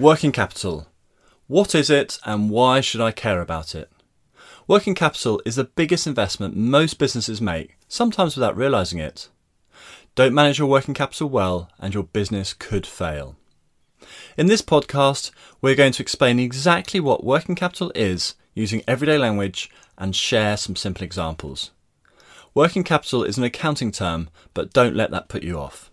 Working capital. What is it and why should I care about it? Working capital is the biggest investment most businesses make, sometimes without realising it. Don't manage your working capital well and your business could fail. In this podcast, we're going to explain exactly what working capital is using everyday language and share some simple examples. Working capital is an accounting term, but don't let that put you off.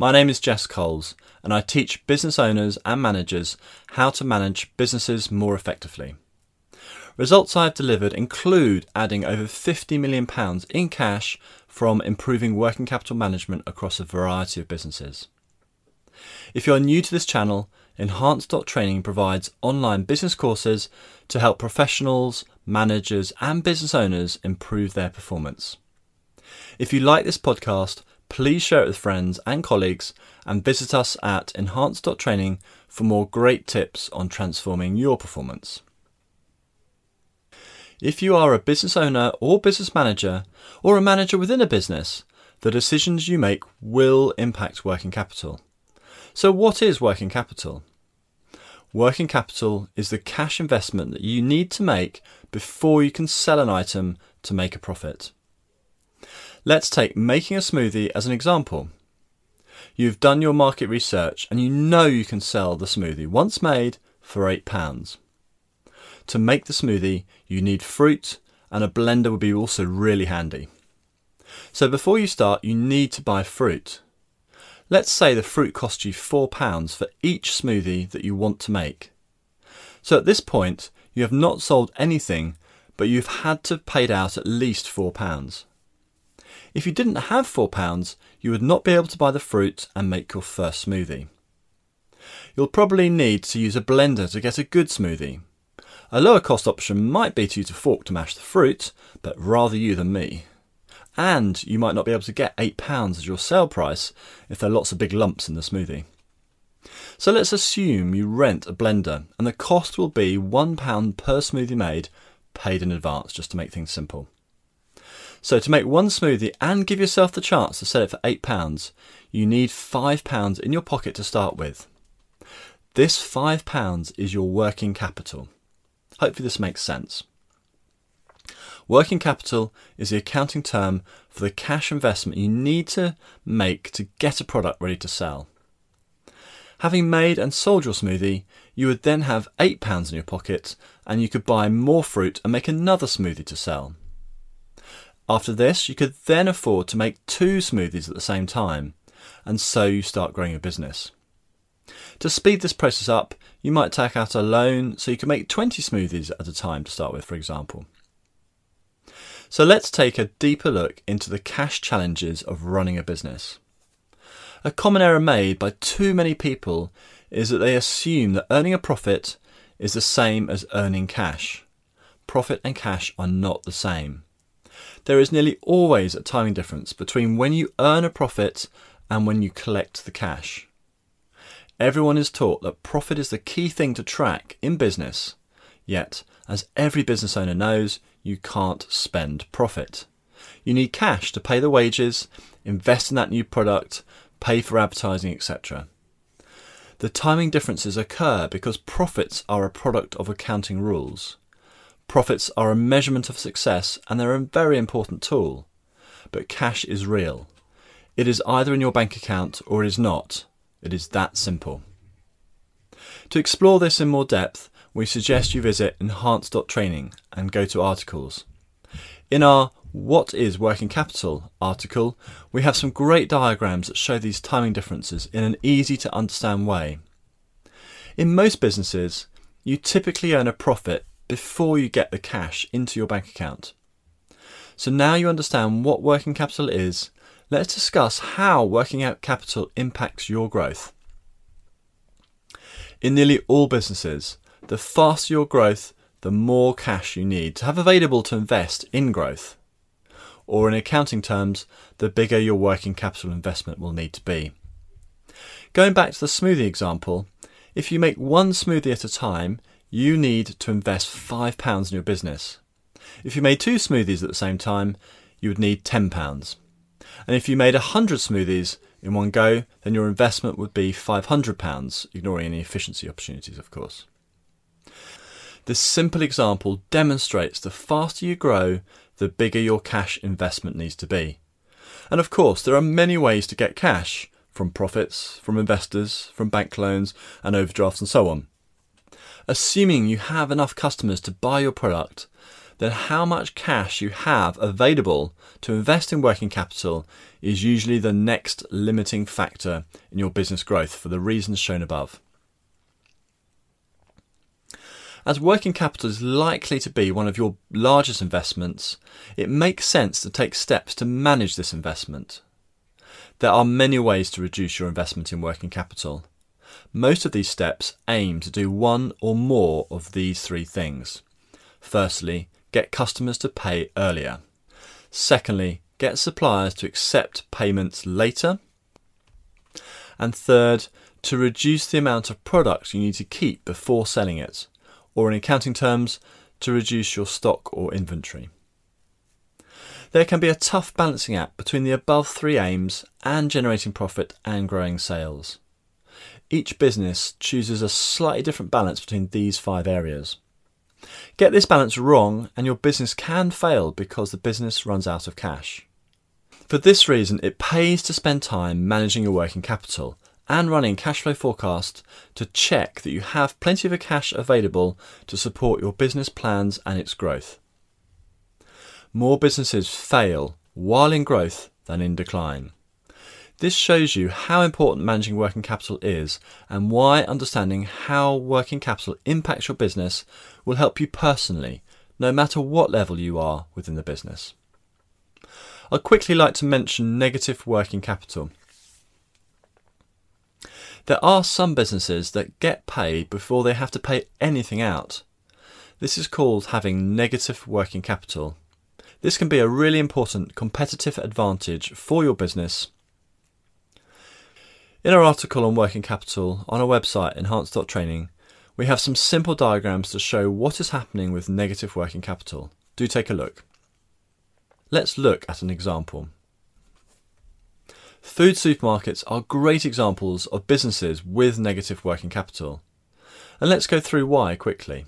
My name is Jess Coles, and I teach business owners and managers how to manage businesses more effectively. Results I've delivered include adding over £50 million in cash from improving working capital management across a variety of businesses. If you're new to this channel, Enhance.training provides online business courses to help professionals, managers, and business owners improve their performance. If you like this podcast, please share it with friends and colleagues and visit us at enhance.training for more great tips on transforming your performance. If you are a business owner or business manager or a manager within a business, the decisions you make will impact working capital. So, what is working capital? Working capital is the cash investment that you need to make before you can sell an item to make a profit. Let's take making a smoothie as an example. You've done your market research and you know you can sell the smoothie once made for £8. To make the smoothie, you need fruit and a blender would be also really handy. So before you start, you need to buy fruit. Let's say the fruit costs you £4 for each smoothie that you want to make. So at this point, you have not sold anything, but you've had to pay out at least £4. If you didn't have £4, you would not be able to buy the fruit and make your first smoothie. You'll probably need to use a blender to get a good smoothie. A lower cost option might be to use a fork to mash the fruit, but rather you than me. And you might not be able to get £8 as your sale price if there are lots of big lumps in the smoothie. So let's assume you rent a blender and the cost will be £1 per smoothie made, paid in advance, just to make things simple. So to make one smoothie and give yourself the chance to sell it for £8, you need £5 in your pocket to start with. This £5 is your working capital. Hopefully, this makes sense. Working capital is the accounting term for the cash investment you need to make to get a product ready to sell. Having made and sold your smoothie, you would then have £8 in your pocket and you could buy more fruit and make another smoothie to sell. After this, you could then afford to make two smoothies at the same time, and so you start growing your business. To speed this process up, you might take out a loan so you can make 20 smoothies at a time to start with, for example. So let's take a deeper look into the cash challenges of running a business. A common error made by too many people is that they assume that earning a profit is the same as earning cash. Profit and cash are not the same there is nearly always a timing difference between when you earn a profit and when you collect the cash. Everyone is taught that profit is the key thing to track in business, yet, as every business owner knows, you can't spend profit. You need cash to pay the wages, invest in that new product, pay for advertising, etc. The timing differences occur because profits are a product of accounting rules. Profits are a measurement of success and they're a very important tool. But cash is real. It is either in your bank account or it is not. It is that simple. To explore this in more depth, we suggest you visit enhance.training and go to articles. In our What is Working Capital article, we have some great diagrams that show these timing differences in an easy to understand way. In most businesses, you typically earn a profit before you get the cash into your bank account. So now you understand what working capital is, let's discuss how working out capital impacts your growth. In nearly all businesses, the faster your growth, the more cash you need to have available to invest in growth. Or in accounting terms, the bigger your working capital investment will need to be. Going back to the smoothie example, if you make one smoothie at a time, you need to invest £5 in your business. If you made two smoothies at the same time, you would need £10. And if you made 100 smoothies, in one go, then your investment would be £500, ignoring any efficiency opportunities, of course. This simple example demonstrates the faster you grow, the bigger your cash investment needs to be. And of course, there are many ways to get cash from profits, from investors, from bank loans and overdrafts, and so on. Assuming you have enough customers to buy your product, then how much cash you have available to invest in working capital is usually the next limiting factor in your business growth for the reasons shown above. As working capital is likely to be one of your largest investments, it makes sense to take steps to manage this investment. There are many ways to reduce your investment in working capital. Most of these steps aim to do one or more of these three things. Firstly, get customers to pay earlier. Secondly, get suppliers to accept payments later. And third, to reduce the amount of product you need to keep before selling it, or in accounting terms, to reduce your stock or inventory. There can be a tough balancing act between the above three aims and generating profit and growing sales. Each business chooses a slightly different balance between these five areas. Get this balance wrong, and your business can fail because the business runs out of cash. For this reason, it pays to spend time managing your working capital and running cash flow forecast to check that you have plenty of cash available to support your business plans and its growth. More businesses fail while in growth than in decline. This shows you how important managing working capital is and why understanding how working capital impacts your business will help you personally, no matter what level you are within the business. I'd quickly like to mention negative working capital. There are some businesses that get paid before they have to pay anything out. This is called having negative working capital. This can be a really important competitive advantage for your business in our article on working capital on our website, enhance.training, we have some simple diagrams to show what is happening with negative working capital. Do take a look. Let's look at an example. Food supermarkets are great examples of businesses with negative working capital. And let's go through why quickly.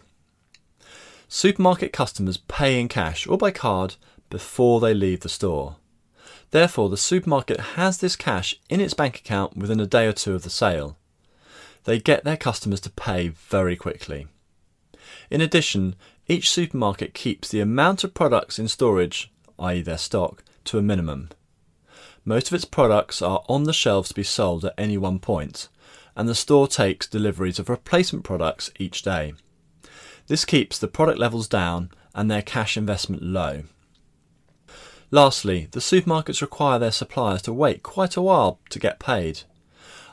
Supermarket customers pay in cash or by card before they leave the store. Therefore, the supermarket has this cash in its bank account within a day or two of the sale. They get their customers to pay very quickly. In addition, each supermarket keeps the amount of products in storage, i.e., their stock, to a minimum. Most of its products are on the shelves to be sold at any one point, and the store takes deliveries of replacement products each day. This keeps the product levels down and their cash investment low. Lastly, the supermarkets require their suppliers to wait quite a while to get paid,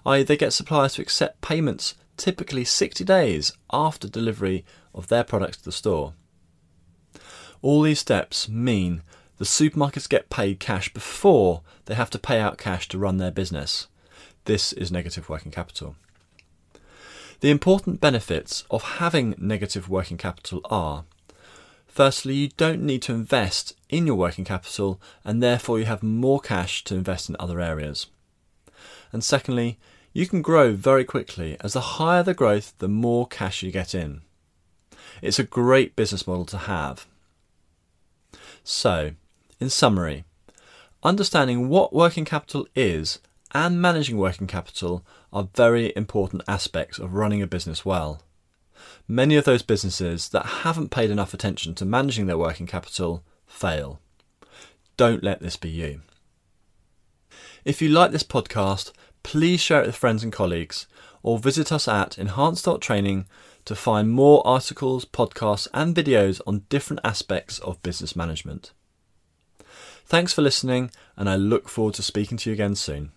i.e., they get suppliers to accept payments typically 60 days after delivery of their products to the store. All these steps mean the supermarkets get paid cash before they have to pay out cash to run their business. This is negative working capital. The important benefits of having negative working capital are Firstly, you don't need to invest in your working capital and therefore you have more cash to invest in other areas. And secondly, you can grow very quickly as the higher the growth, the more cash you get in. It's a great business model to have. So, in summary, understanding what working capital is and managing working capital are very important aspects of running a business well many of those businesses that haven't paid enough attention to managing their working capital fail. Don't let this be you. If you like this podcast, please share it with friends and colleagues or visit us at enhance.training to find more articles, podcasts, and videos on different aspects of business management. Thanks for listening, and I look forward to speaking to you again soon.